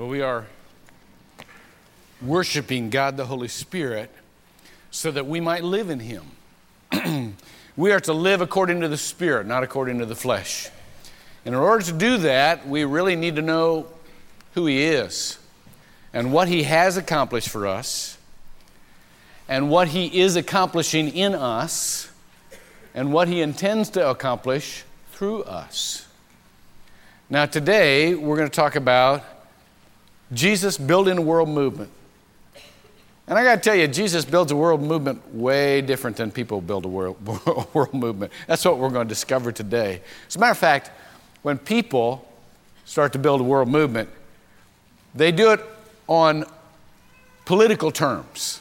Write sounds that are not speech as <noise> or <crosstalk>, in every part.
Well, we are worshiping God the Holy Spirit so that we might live in Him. <clears throat> we are to live according to the Spirit, not according to the flesh. And in order to do that, we really need to know who He is and what He has accomplished for us and what He is accomplishing in us and what He intends to accomplish through us. Now, today we're going to talk about Jesus building a world movement. And I got to tell you, Jesus builds a world movement way different than people build a world, <laughs> world movement. That's what we're going to discover today. As a matter of fact, when people start to build a world movement, they do it on political terms.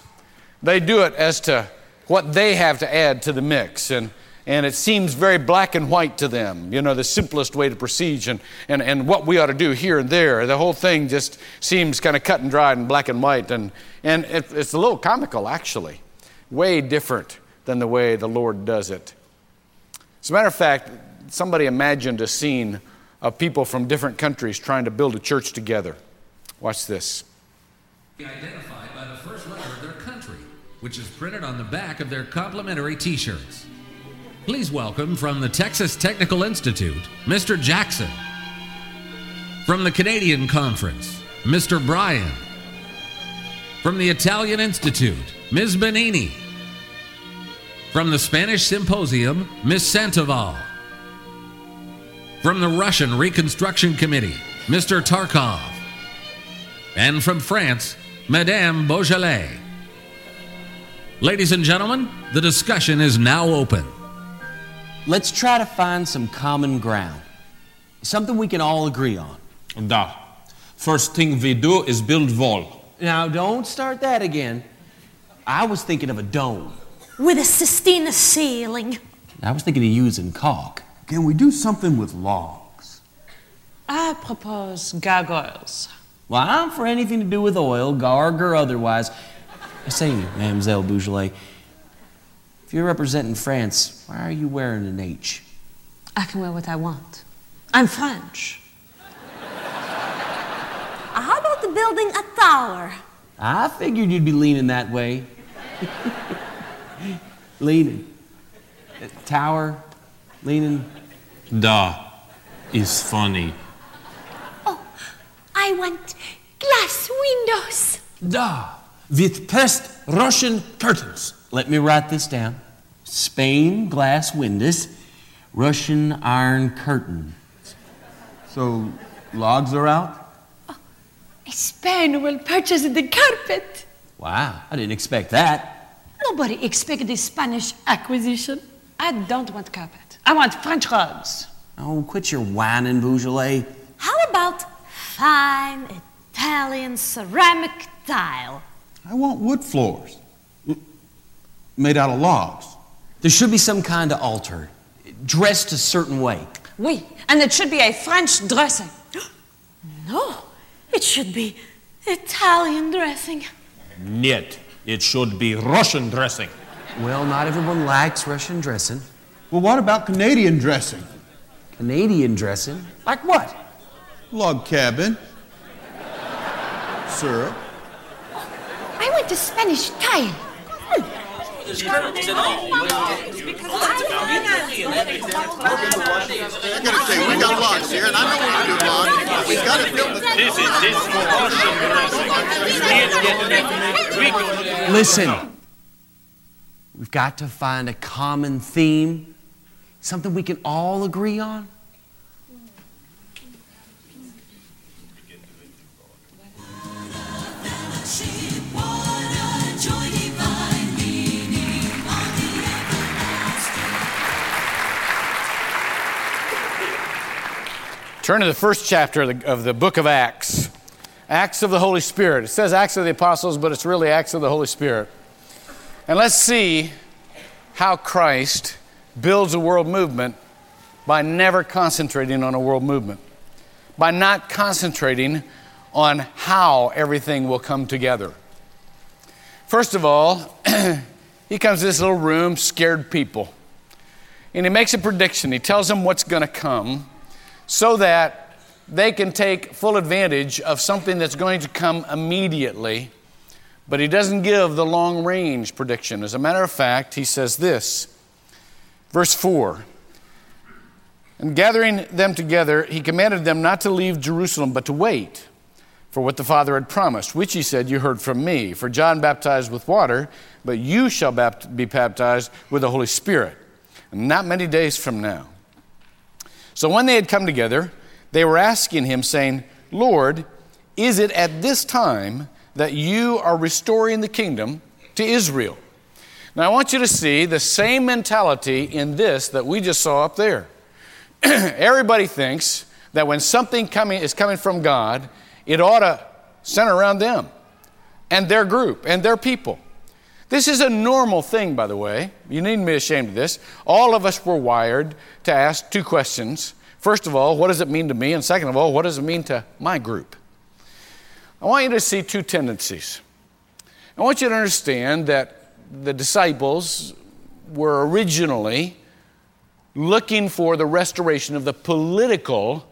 They do it as to what they have to add to the mix. And and it seems very black and white to them, you know, the simplest way to proceed and, and, and what we ought to do here and there. The whole thing just seems kind of cut and dried and black and white, and, and it, it's a little comical, actually. Way different than the way the Lord does it. As a matter of fact, somebody imagined a scene of people from different countries trying to build a church together. Watch this. Identified by the first letter of their country, which is printed on the back of their complimentary t shirts. Please welcome from the Texas Technical Institute, Mr. Jackson. From the Canadian Conference, Mr. Bryan. From the Italian Institute, Ms. Benini. From the Spanish Symposium, Ms. Santoval. From the Russian Reconstruction Committee, Mr. Tarkov. And from France, Madame Beaujolais. Ladies and gentlemen, the discussion is now open. Let's try to find some common ground. Something we can all agree on. Da. First thing we do is build wall. Now, don't start that again. I was thinking of a dome. With a Sistina ceiling. I was thinking of using caulk. Can we do something with logs? I propose gargoyles. Well, I'm for anything to do with oil, garg or otherwise. I say, Mademoiselle Beaujolais, if you're representing France, why are you wearing an H? I can wear what I want. I'm French. Uh, how about the building a tower? I figured you'd be leaning that way. leaning. Tower, leaning. Da is funny. Oh, I want glass windows. Da, with pressed Russian curtains. Let me write this down. Spain glass windows, Russian iron curtain. So, logs are out? Oh, Spain will purchase the carpet. Wow, I didn't expect that. Nobody expected the Spanish acquisition. I don't want carpet. I want French rugs. Oh, quit your whining, Beaujolais. How about fine Italian ceramic tile? I want wood floors made out of logs. There should be some kind of altar, dressed a certain way. Oui, and it should be a French dressing. <gasps> no, it should be Italian dressing. Niet. It should be Russian dressing. Well, not everyone likes Russian dressing. Well, what about Canadian dressing? Canadian dressing? Like what? Log cabin. Syrup. A Spanish tile. I gotta say, we got logs here, and I know we do logs. We gotta build the. This is this. Listen. We've got to find a common theme, something we can all agree on. Turn to the first chapter of the, of the book of Acts. Acts of the Holy Spirit. It says Acts of the Apostles, but it's really Acts of the Holy Spirit. And let's see how Christ builds a world movement by never concentrating on a world movement, by not concentrating on how everything will come together. First of all, <clears throat> he comes to this little room, scared people. And he makes a prediction. He tells them what's going to come so that they can take full advantage of something that's going to come immediately, but he doesn't give the long range prediction. As a matter of fact, he says this, verse 4 And gathering them together, he commanded them not to leave Jerusalem, but to wait for what the Father had promised, which he said, You heard from me. For John baptized with water, but you shall be baptized with the Holy Spirit, not many days from now. So when they had come together, they were asking him, saying, Lord, is it at this time that you are restoring the kingdom to Israel? Now I want you to see the same mentality in this that we just saw up there. <clears throat> Everybody thinks that when something coming is coming from God, it ought to center around them and their group and their people. This is a normal thing, by the way. You needn't be ashamed of this. All of us were wired to ask two questions. First of all, what does it mean to me? And second of all, what does it mean to my group? I want you to see two tendencies. I want you to understand that the disciples were originally looking for the restoration of the political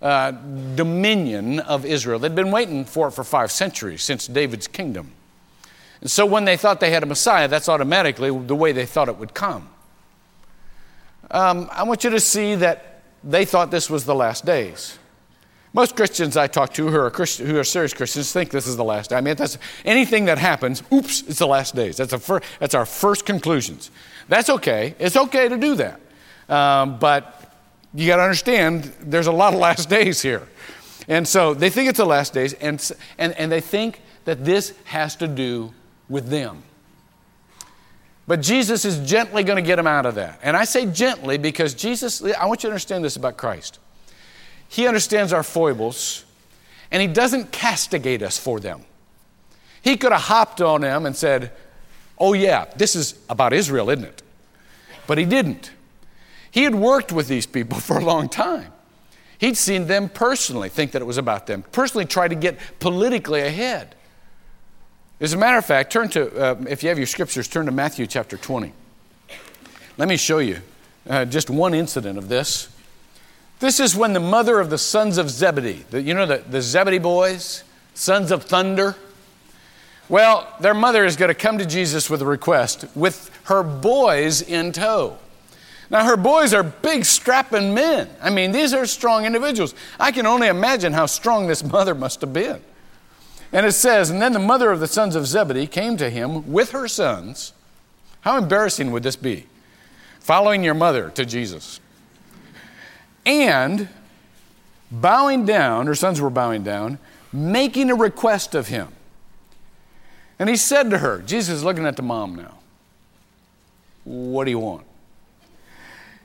uh, dominion of Israel. They'd been waiting for it for five centuries since David's kingdom. And so when they thought they had a Messiah, that's automatically the way they thought it would come. Um, I want you to see that they thought this was the last days. Most Christians I talk to who are, Christ- who are serious Christians think this is the last day. I mean, that's anything that happens, oops, it's the last days. That's, a fir- that's our first conclusions. That's okay. It's okay to do that. Um, but you got to understand there's a lot of last days here. And so they think it's the last days, and, and, and they think that this has to do with them. But Jesus is gently going to get him out of that. And I say gently because Jesus, I want you to understand this about Christ. He understands our foibles, and He doesn't castigate us for them. He could have hopped on them and said, Oh, yeah, this is about Israel, isn't it? But He didn't. He had worked with these people <laughs> for a long time. He'd seen them personally think that it was about them, personally try to get politically ahead. As a matter of fact, turn to, uh, if you have your scriptures, turn to Matthew chapter 20. Let me show you uh, just one incident of this. This is when the mother of the sons of Zebedee, the, you know the, the Zebedee boys, sons of thunder? Well, their mother is going to come to Jesus with a request with her boys in tow. Now, her boys are big, strapping men. I mean, these are strong individuals. I can only imagine how strong this mother must have been. And it says, And then the mother of the sons of Zebedee came to him with her sons. How embarrassing would this be? Following your mother to Jesus. And bowing down, her sons were bowing down, making a request of him. And he said to her, Jesus is looking at the mom now, What do you want?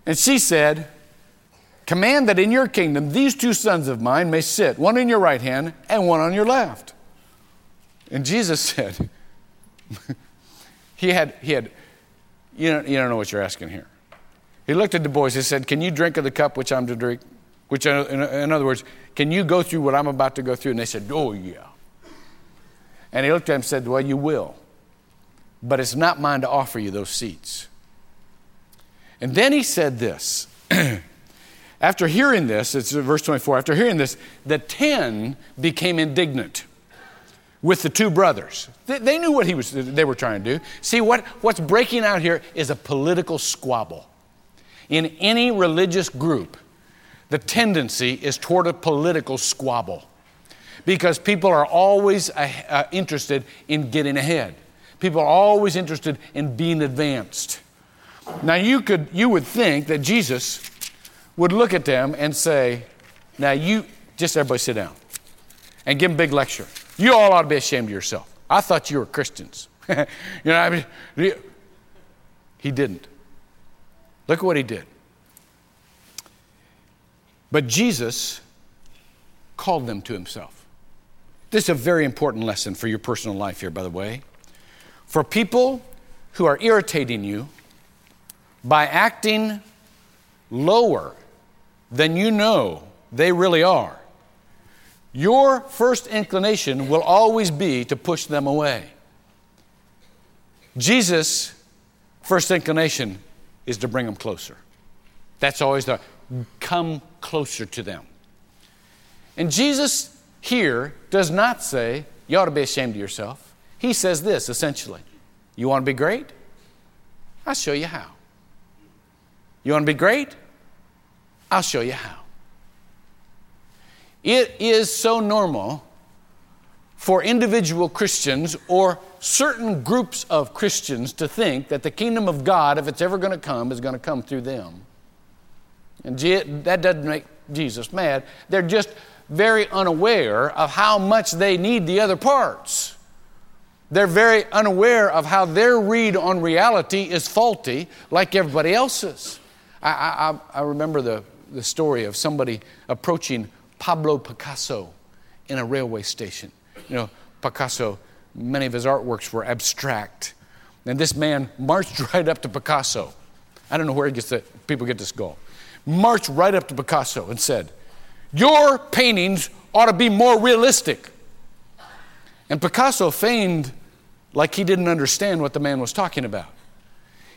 And she said, Command that in your kingdom these two sons of mine may sit, one in your right hand and one on your left. And Jesus <laughs> said, He had, he had you, don't, you don't know what you're asking here. He looked at the boys. He said, Can you drink of the cup which I'm to drink? Which, in, in other words, can you go through what I'm about to go through? And they said, Oh, yeah. And he looked at them and said, Well, you will. But it's not mine to offer you those seats. And then he said this. <clears throat> after hearing this, it's verse 24, after hearing this, the ten became indignant with the two brothers. They, they knew what he was, they were trying to do. See, what, what's breaking out here is a political squabble. In any religious group, the tendency is toward a political squabble because people are always uh, uh, interested in getting ahead. People are always interested in being advanced. Now you could you would think that Jesus would look at them and say, "Now you just everybody sit down." And give them a big lecture. You all ought to be ashamed of yourself. I thought you were Christians. <laughs> you know, I mean, he didn't. Look at what he did. But Jesus called them to himself. This is a very important lesson for your personal life here, by the way. For people who are irritating you by acting lower than you know they really are, your first inclination will always be to push them away. Jesus' first inclination is to bring them closer. That's always the come closer to them. And Jesus here does not say, You ought to be ashamed of yourself. He says this essentially You want to be great? I'll show you how. You want to be great? I'll show you how. It is so normal for individual Christians or certain groups of Christians to think that the kingdom of God, if it's ever going to come, is going to come through them. And that doesn't make Jesus mad. They're just very unaware of how much they need the other parts. They're very unaware of how their read on reality is faulty, like everybody else's. I, I, I remember the, the story of somebody approaching Pablo Picasso in a railway station. You know, Picasso, many of his artworks were abstract. And this man marched right up to Picasso. I don't know where he gets the, people get this goal. Marched right up to Picasso and said, Your paintings ought to be more realistic. And Picasso feigned like he didn't understand what the man was talking about.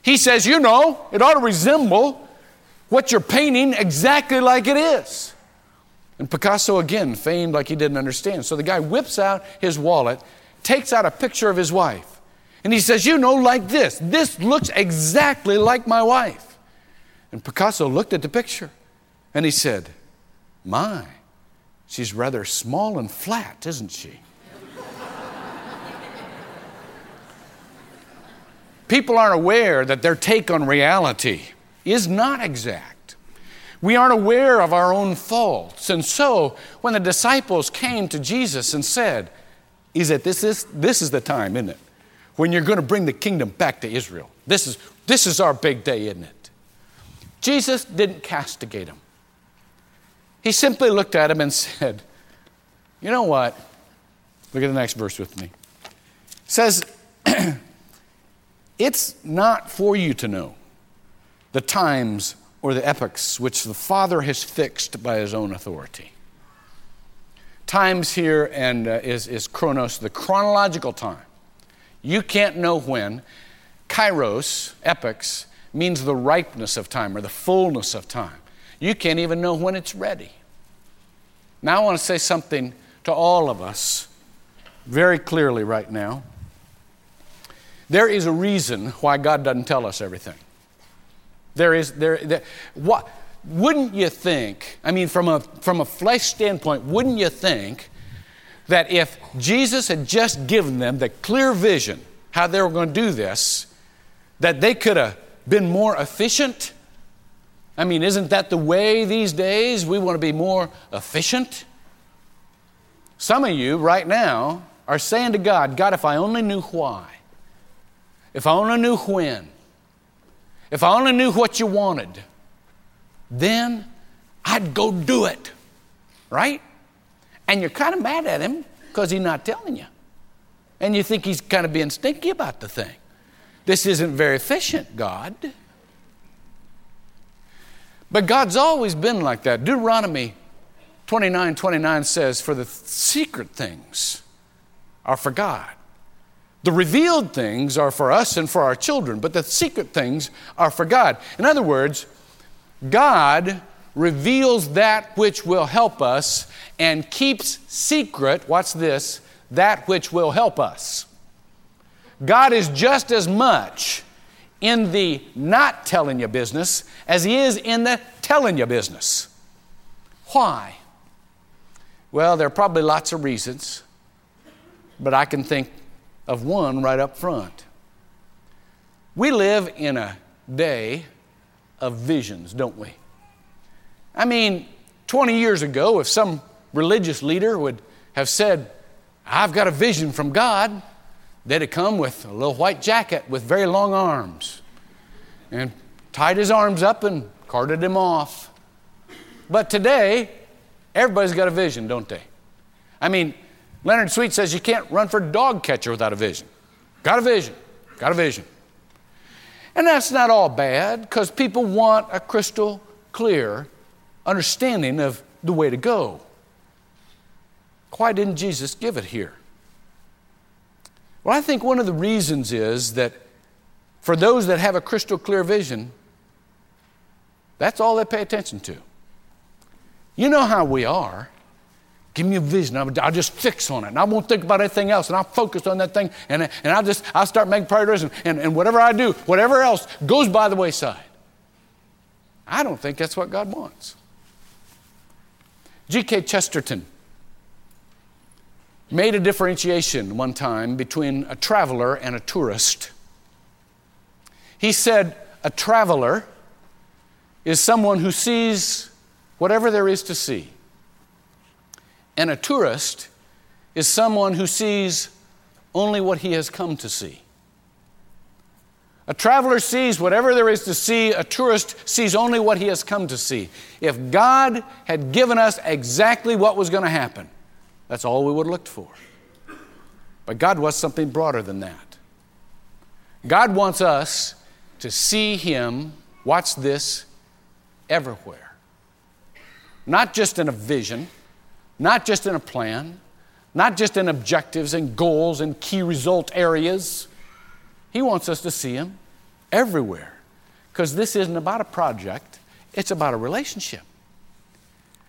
He says, You know, it ought to resemble what you're painting exactly like it is. And Picasso again feigned like he didn't understand. So the guy whips out his wallet, takes out a picture of his wife, and he says, You know, like this. This looks exactly like my wife. And Picasso looked at the picture and he said, My, she's rather small and flat, isn't she? People aren't aware that their take on reality is not exact. We aren't aware of our own faults. And so, when the disciples came to Jesus and said, Is it this is this is the time, isn't it? When you're going to bring the kingdom back to Israel. This is this is our big day, isn't it? Jesus didn't castigate them. He simply looked at him and said, You know what? Look at the next verse with me. It says, <clears throat> It's not for you to know the times or the epochs which the Father has fixed by his own authority. Times here and uh, is, is chronos, the chronological time. You can't know when. Kairos, epochs, means the ripeness of time or the fullness of time. You can't even know when it's ready. Now, I want to say something to all of us very clearly right now. There is a reason why God doesn't tell us everything. There is, there, there what, wouldn't you think, I mean, from a, from a flesh standpoint, wouldn't you think that if Jesus had just given them the clear vision how they were going to do this, that they could have been more efficient? I mean, isn't that the way these days? We want to be more efficient. Some of you right now are saying to God, God, if I only knew why, if I only knew when, if I only knew what you wanted, then I'd go do it. Right? And you're kind of mad at him because he's not telling you. And you think he's kind of being stinky about the thing. This isn't very efficient, God. But God's always been like that. Deuteronomy 29 29 says, For the secret things are for God. The revealed things are for us and for our children, but the secret things are for God. In other words, God reveals that which will help us and keeps secret, watch this, that which will help us. God is just as much in the not telling you business as He is in the telling you business. Why? Well, there are probably lots of reasons, but I can think of one right up front. We live in a day of visions, don't we? I mean, 20 years ago, if some religious leader would have said, I've got a vision from God, they'd have come with a little white jacket with very long arms and tied his arms up and carted him off. But today, everybody's got a vision, don't they? I mean, Leonard Sweet says you can't run for dog catcher without a vision. Got a vision, got a vision. And that's not all bad because people want a crystal clear understanding of the way to go. Why didn't Jesus give it here? Well, I think one of the reasons is that for those that have a crystal clear vision, that's all they pay attention to. You know how we are. Give me a vision. I'll, just fix on it. And I won't think about anything else. And I'll focus on that thing. And, and I'll just, I'll start making priorities. And, and, and whatever I do, whatever else goes by the wayside. I don't think that's what God wants. G.K. Chesterton made a differentiation one time between a traveler and a tourist. He said, A traveler is someone who sees whatever there is to see, and a tourist is someone who sees only what he has come to see. A traveler sees whatever there is to see, a tourist sees only what he has come to see. If God had given us exactly what was going to happen, that's all we would have looked for. But God wants something broader than that. God wants us to see Him, watch this, everywhere. Not just in a vision, not just in a plan, not just in objectives and goals and key result areas. He wants us to see Him everywhere. Because this isn't about a project, it's about a relationship.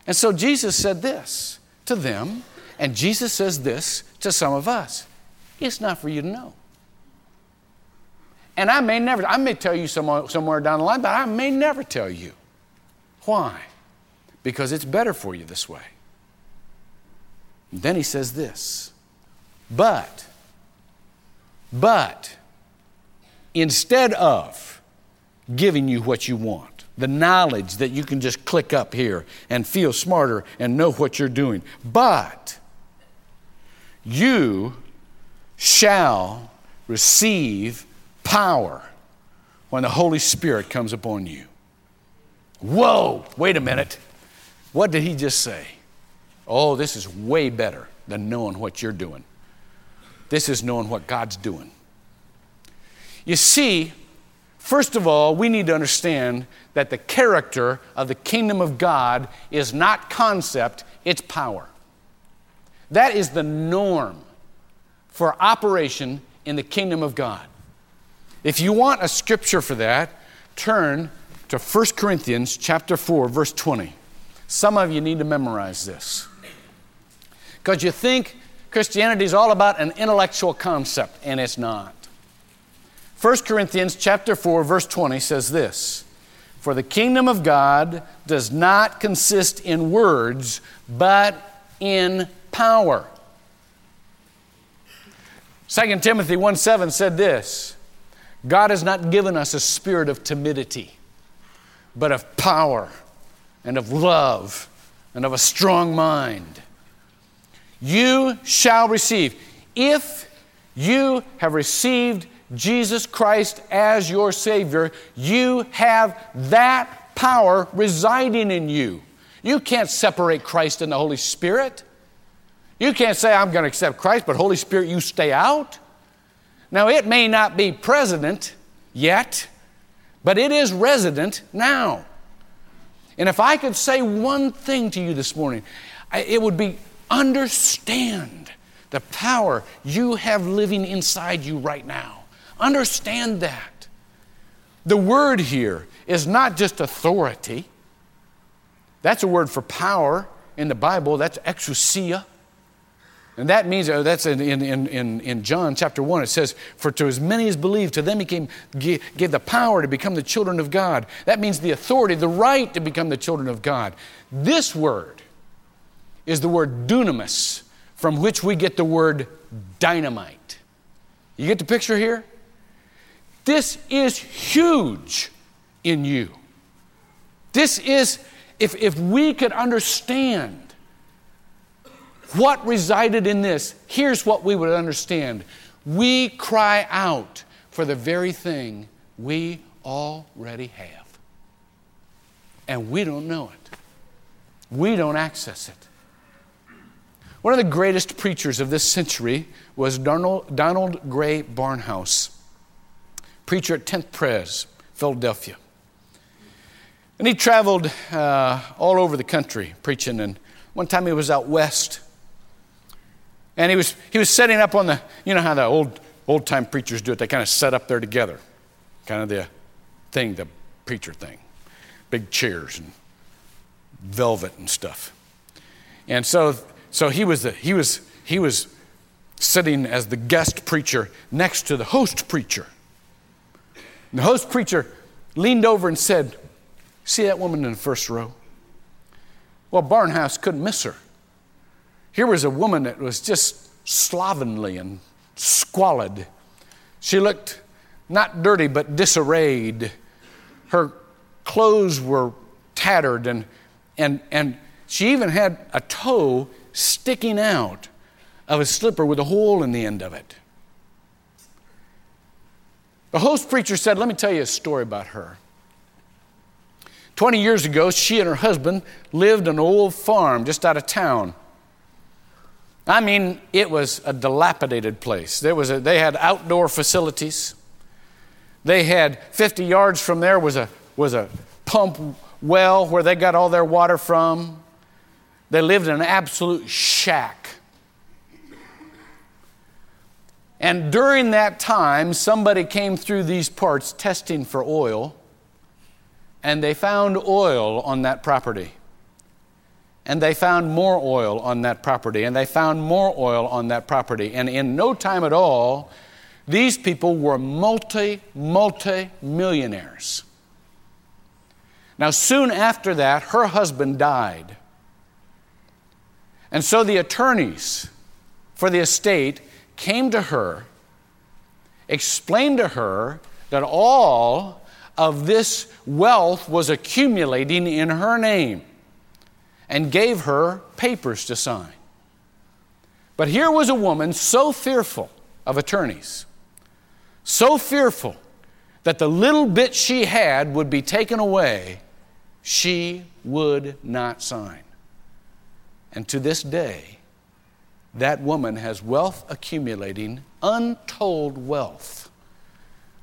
And so Jesus said this to them, and Jesus says this to some of us it's not for you to know. And I may never, I may tell you somewhere, somewhere down the line, but I may never tell you. Why? Because it's better for you this way. Then he says this, but, but, instead of giving you what you want, the knowledge that you can just click up here and feel smarter and know what you're doing, but you shall receive power when the Holy Spirit comes upon you. Whoa, wait a minute. What did he just say? Oh, this is way better than knowing what you're doing. This is knowing what God's doing. You see, first of all, we need to understand that the character of the kingdom of God is not concept, it's power. That is the norm for operation in the kingdom of God. If you want a scripture for that, turn to 1 Corinthians chapter 4 verse 20. Some of you need to memorize this. Cuz you think Christianity is all about an intellectual concept and it's not. 1 Corinthians chapter 4 verse 20 says this: For the kingdom of God does not consist in words, but in power. 2 Timothy 1 7 said this God has not given us a spirit of timidity, but of power and of love and of a strong mind. You shall receive. If you have received Jesus Christ as your Savior, you have that power residing in you. You can't separate Christ and the Holy Spirit. You can't say, I'm going to accept Christ, but Holy Spirit, you stay out. Now, it may not be president yet, but it is resident now. And if I could say one thing to you this morning, it would be understand the power you have living inside you right now. Understand that. The word here is not just authority, that's a word for power in the Bible, that's exousia. And that means, uh, that's in, in, in, in John chapter 1, it says, For to as many as believe, to them he came, gave, gave the power to become the children of God. That means the authority, the right to become the children of God. This word is the word dunamis, from which we get the word dynamite. You get the picture here? This is huge in you. This is, if, if we could understand what resided in this, here's what we would understand. We cry out for the very thing we already have. And we don't know it, we don't access it. One of the greatest preachers of this century was Donald, Grey Barnhouse, preacher at 10th Pres, Philadelphia. And he traveled uh, all over the country preaching. And one time he was out west and he was, he was setting up on the, you know how the old, old time preachers do it, they kind of set up there together, kind of the thing, the preacher thing. Big chairs and velvet and stuff. And so So he was, the, he, was, he was sitting as the guest preacher next to the host preacher. And the host preacher leaned over and said, See that woman in the first row? Well, Barnhouse couldn't miss her. Here was a woman that was just slovenly and squalid. She looked not dirty, but disarrayed. Her clothes were tattered, and, and, and she even had a toe sticking out of a slipper with a hole in the end of it. The host preacher said, Let me tell you a story about her. 20 years ago, she and her husband lived on an old farm just out of town. I mean, it was a dilapidated place. There was a, they had outdoor facilities. They had 50 yards from there was a, was a pump well where they got all their water from. They lived in an absolute shack. And during that time, somebody came through these parts testing for oil, and they found oil on that property. And they found more oil on that property, and they found more oil on that property. And in no time at all, these people were multi, multi millionaires. Now, soon after that, her husband died. And so the attorneys for the estate came to her, explained to her that all of this wealth was accumulating in her name, and gave her papers to sign. But here was a woman so fearful of attorneys, so fearful that the little bit she had would be taken away, she would not sign. And to this day, that woman has wealth accumulating, untold wealth.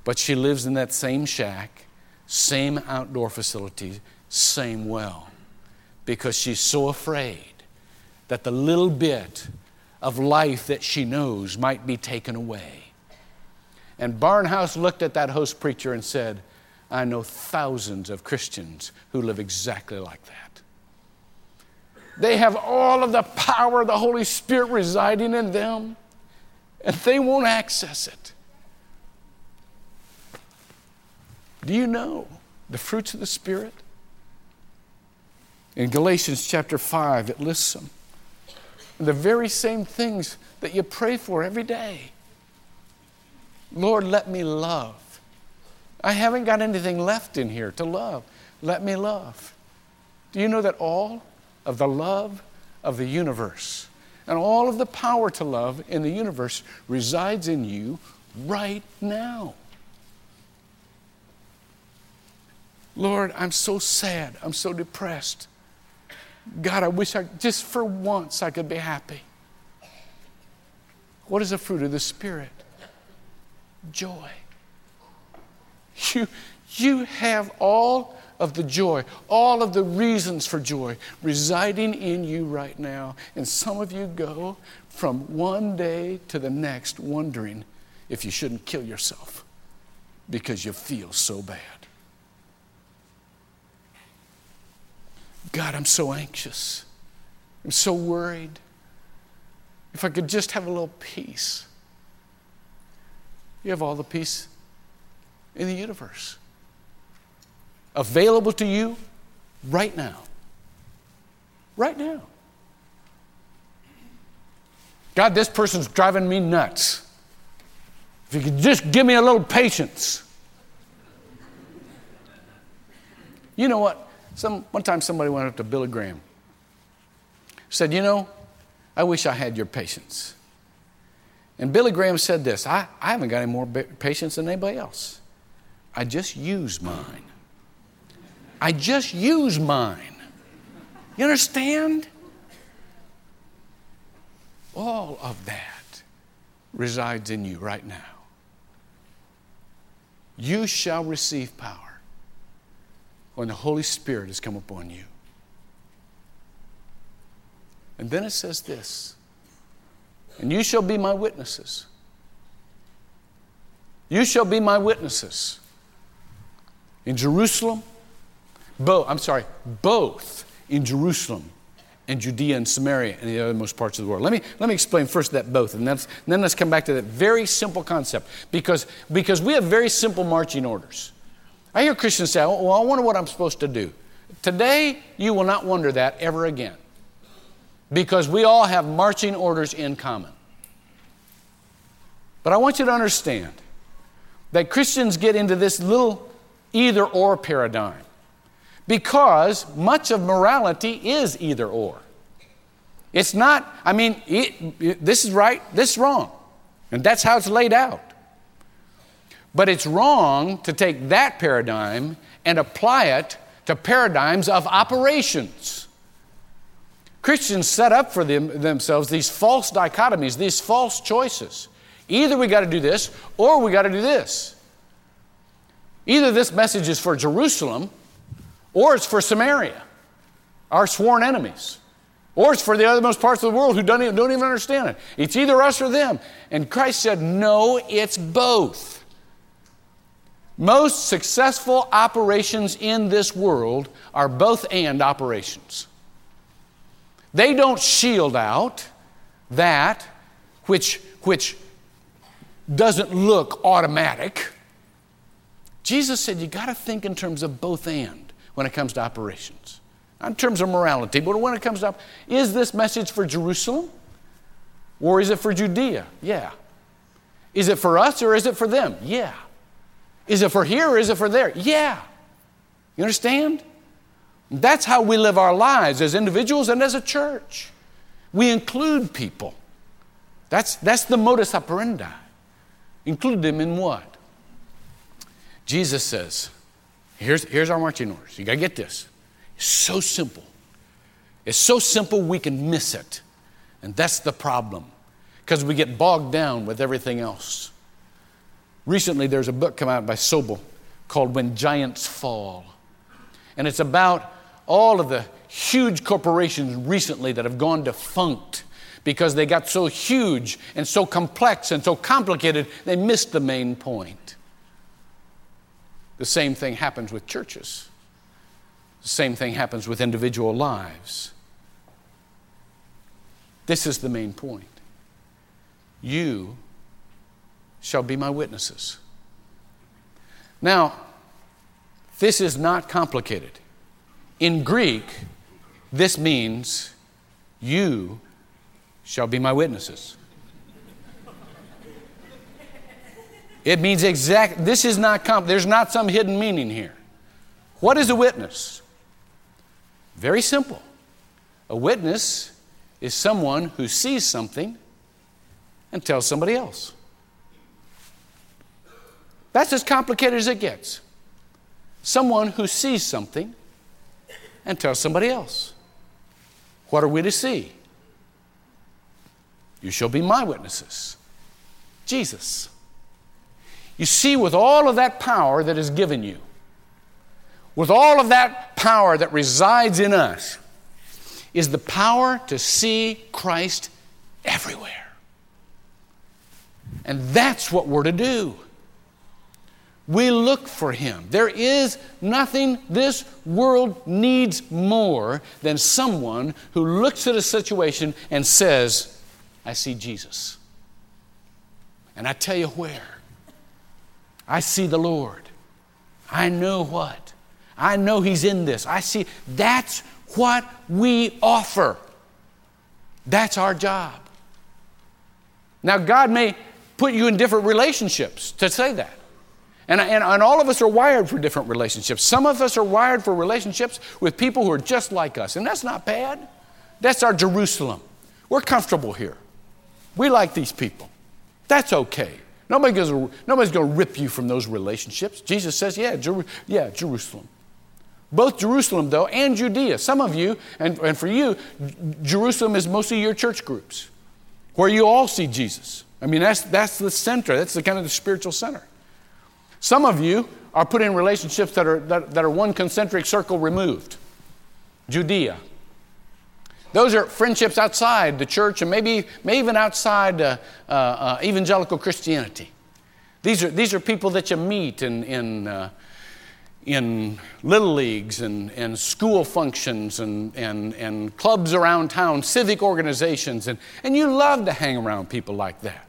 But she lives in that same shack, same outdoor facility, same well, because she's so afraid that the little bit of life that she knows might be taken away. And Barnhouse looked at that host preacher and said, I know thousands of Christians who live exactly like that. They have all of the power of the Holy Spirit residing in them, and they won't access it. Do you know the fruits of the Spirit? In Galatians chapter 5, it lists them. The very same things that you pray for every day. Lord, let me love. I haven't got anything left in here to love. Let me love. Do you know that all of the love of the universe. And all of the power to love in the universe resides in you right now. Lord, I'm so sad. I'm so depressed. God, I wish I just for once I could be happy. What is the fruit of the Spirit? Joy. You, you have all of the joy, all of the reasons for joy residing in you right now. And some of you go from one day to the next wondering if you shouldn't kill yourself because you feel so bad. God, I'm so anxious. I'm so worried. If I could just have a little peace. You have all the peace in the universe available to you right now. Right now. God, this person's driving me nuts. If you could just give me a little patience. You know what? Some, one time somebody went up to Billy Graham, said, You know, I wish I had your patience. And Billy Graham said this I, I haven't got any more patience than anybody else. I just use mine. I just use mine. You understand? All of that resides in you right now. You shall receive power when the Holy Spirit has come upon you. And then it says this and you shall be my witnesses. You shall be my witnesses in Jerusalem Both, I'm sorry, both in Jerusalem and Judea and Samaria and the othermost parts of the world. Let me, let me explain first that both, and, and then let's come back to that very simple concept because, because we have very simple marching orders. I hear Christians say, oh, well, I wonder what I'm supposed to do. Today, you will not wonder that ever again because we all have marching orders in common. But I want you to understand that Christians get into this little either or paradigm because much of morality is either or. It's not, I mean, it, it, this is right, this is wrong. And that's how it's laid out. But it's wrong to take that paradigm and apply it to paradigms of operations. Christians set up for them, themselves these false dichotomies, these false choices. Either we got to do this or we got to do this. Either this message is for Jerusalem or it's for Samaria, our sworn enemies. Or it's for the othermost parts of the world who don't even, don't even understand it. It's either us or them. And Christ said, no, it's both. Most successful operations in this world are both and operations. They don't shield out that which, which doesn't look automatic. Jesus said you got to think in terms of both and when it comes to operations. Not in terms of morality, but when it comes to, is this message for Jerusalem? Or is it for Judea? Yeah. Is it for us or is it for them? Yeah. Is it for here or is it for there? Yeah. You understand? That's how we live our lives as individuals and as a church. We include people. That's, that's the modus operandi. Include them in what? Jesus says, Here's, here's our marching orders. You got to get this. It's so simple. It's so simple we can miss it. And that's the problem because we get bogged down with everything else. Recently, there's a book come out by Sobel called When Giants Fall. And it's about all of the huge corporations recently that have gone defunct because they got so huge and so complex and so complicated, they missed the main point. The same thing happens with churches. The same thing happens with individual lives. This is the main point. You shall be my witnesses. Now, this is not complicated. In Greek, this means you shall be my witnesses. It means exact, this is not, comp, there's not some hidden meaning here. What is a witness? Very simple. A witness is someone who sees something and tells somebody else. That's as complicated as it gets. Someone who sees something and tells somebody else. What are we to see? You shall be my witnesses. Jesus. You see, with all of that power that is given you, with all of that power that resides in us, is the power to see Christ everywhere. And that's what we're to do. We look for Him. There is nothing this world needs more than someone who looks at a situation and says, I see Jesus. And I tell you where I see the Lord. I know what? I know He's in this. I see. That's what we offer. That's our job. Now, God may put you in different relationships to say that. And, and, and all of us are wired for different relationships. Some of us are wired for relationships with people who are just like us, and that's not bad. That's our Jerusalem. We're comfortable here. We like these people. That's okay. Nobody goes, nobody's going to rip you from those relationships. Jesus says, yeah, Jer- yeah, Jerusalem. Both Jerusalem, though, and Judea. Some of you, and, and for you, Jerusalem is mostly your church groups where you all see Jesus. I mean, that's, that's the center, that's the kind of the spiritual center. Some of you are put in relationships that are, that, that are one concentric circle removed Judea. Those are friendships outside the church and maybe, maybe even outside uh, uh, uh, evangelical Christianity. These are, these are people that you meet in, in, uh, in little leagues and, and school functions and, and, and clubs around town, civic organizations, and, and you love to hang around people like that.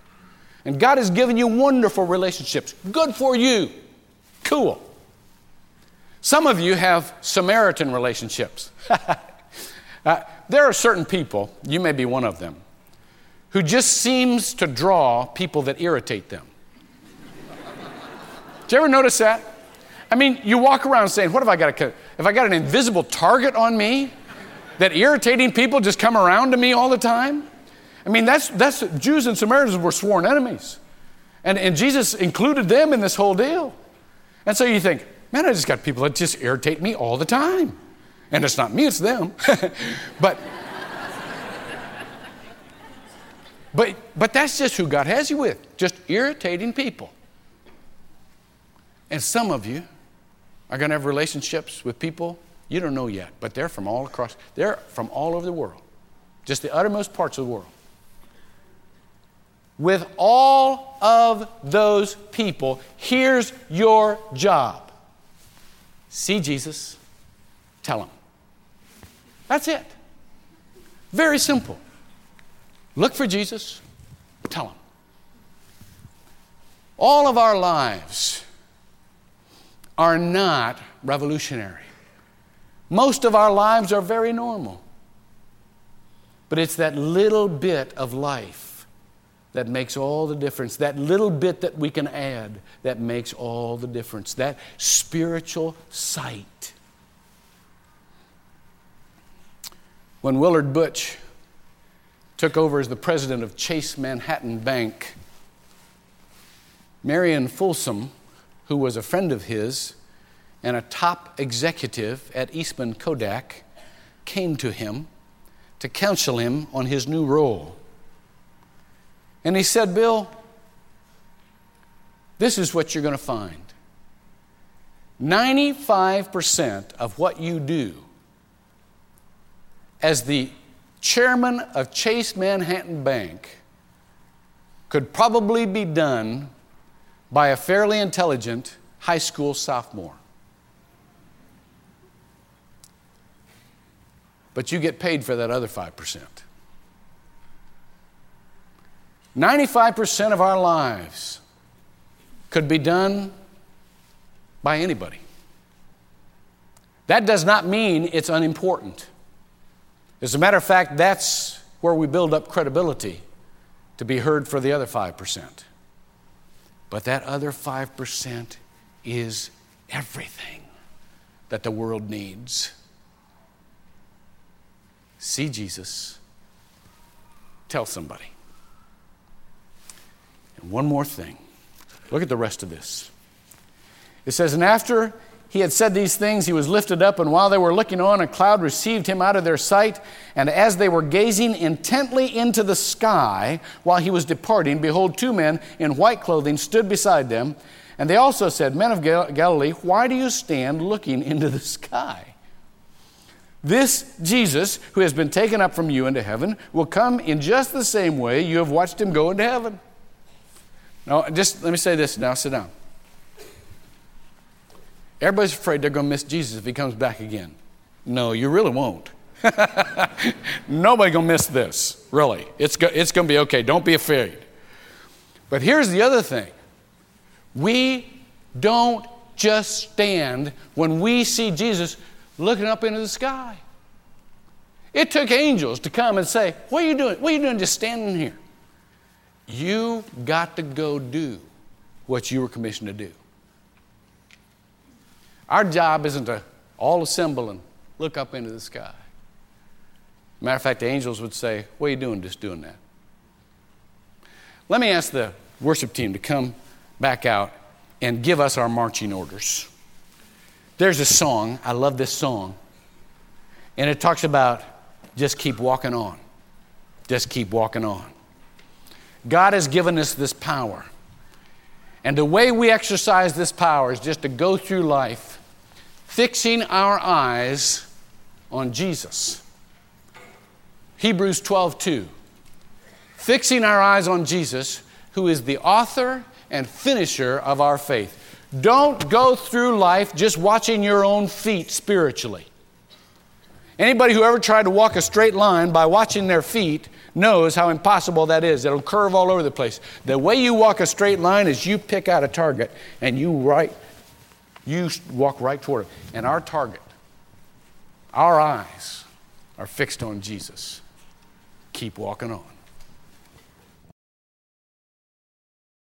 And God has given you wonderful relationships. Good for you. Cool. Some of you have Samaritan relationships. <laughs> there are certain people, you may be one of them, who just seems to draw people that irritate them. Did you ever notice that? I mean, you walk around saying, What have I got? A, have I got an invisible target on me? That irritating people just come around to me all the time? I mean, that's, that's Jews and Samaritans were sworn enemies. And, and Jesus included them in this whole deal. And so you think, man, I just got people that just irritate me all the time. And it's not me, it's them. <laughs> but, but, but that's just who God has you with, just irritating people. And some of you are going to have relationships with people you don't know yet, but they're from all across, they're from all over the world, just the uttermost parts of the world. With all of those people, here's your job see Jesus, tell him. That's it. Very simple. Look for Jesus, tell him. All of our lives are not revolutionary. Most of our lives are very normal. But it's that little bit of life that makes all the difference. That little bit that we can add that makes all the difference. That spiritual sight. When Willard Butcher took over as the president of Chase Manhattan Bank, Marion Folsom who was a friend of his and a top executive at Eastman Kodak, came to him to counsel him on his new role. And he said, Bill, this is what you're going to find 95% of what you do as the chairman of Chase Manhattan Bank could probably be done by a fairly intelligent high school sophomore. But you get paid for that other 5%. 95% of our lives could be done by anybody. That does not mean it's unimportant. As a matter of fact, that's where we build up credibility to be heard for the other 5%. But that other 5% is everything that the world needs. See Jesus, tell somebody. And one more thing. Look at the rest of this. It says, And after he had said these things, he was lifted up, and while they were looking on, a cloud received him out of their sight. And as they were gazing intently into the sky while he was departing, behold, two men in white clothing stood beside them. And they also said, Men of Gal- Galilee, why do you stand looking into the sky? This Jesus, who has been taken up from you into heaven, will come in just the same way you have watched him go into heaven. Now, just let me say this now, sit down. Everybody's afraid they're going to miss Jesus if he comes back again. No, you really won't. <laughs> Nobody going to miss this, really. It's, go- it's going to be okay. Don't be afraid. But here's the other thing we don't just stand when we see Jesus looking up into the sky. It took angels to come and say, What are you doing? What are you doing just standing here? You got to go do what you were commissioned to do. Our job isn't to all assemble and look up into the sky. Matter of fact, the angels would say, What are you doing just doing that? Let me ask the worship team to come back out and give us our marching orders. There's a song, I love this song, and it talks about just keep walking on. Just keep walking on. God has given us this power. And the way we exercise this power is just to go through life fixing our eyes on Jesus. Hebrews 12, 2. Fixing our eyes on Jesus, who is the author and finisher of our faith. Don't go through life just watching your own feet spiritually. Anybody who ever tried to walk a straight line by watching their feet knows how impossible that is. It'll curve all over the place. The way you walk a straight line is you pick out a target and you right you walk right toward it. And our target, our eyes are fixed on Jesus. Keep walking on.